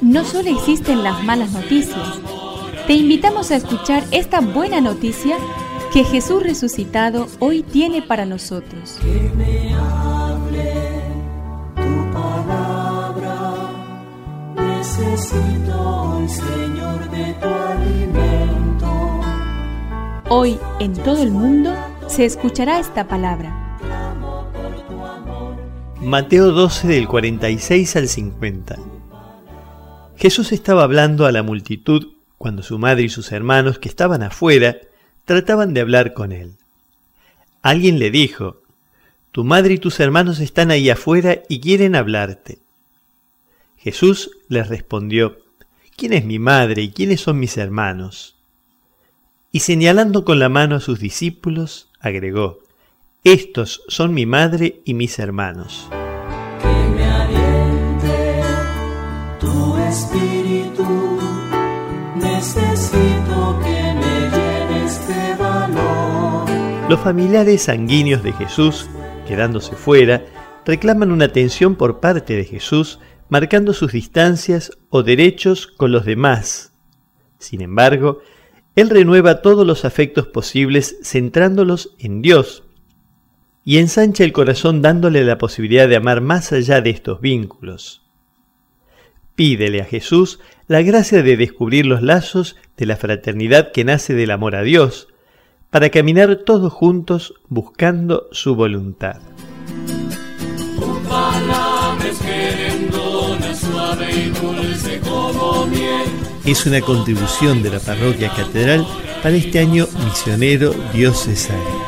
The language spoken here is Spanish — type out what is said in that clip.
No solo existen las malas noticias, te invitamos a escuchar esta buena noticia que Jesús resucitado hoy tiene para nosotros. Que me hable tu palabra, necesito, Señor, de tu alimento. Hoy en todo el mundo se escuchará esta palabra. Mateo 12 del 46 al 50. Jesús estaba hablando a la multitud cuando su madre y sus hermanos que estaban afuera trataban de hablar con él. Alguien le dijo, Tu madre y tus hermanos están ahí afuera y quieren hablarte. Jesús les respondió, ¿quién es mi madre y quiénes son mis hermanos? Y señalando con la mano a sus discípulos, agregó, Estos son mi madre y mis hermanos. Valor. Los familiares sanguíneos de Jesús, quedándose fuera, reclaman una atención por parte de Jesús, marcando sus distancias o derechos con los demás. Sin embargo, Él renueva todos los afectos posibles centrándolos en Dios y ensancha el corazón dándole la posibilidad de amar más allá de estos vínculos. Pídele a Jesús la gracia de descubrir los lazos de la fraternidad que nace del amor a Dios, para caminar todos juntos buscando su voluntad. Es una contribución de la parroquia catedral para este año misionero diocesano.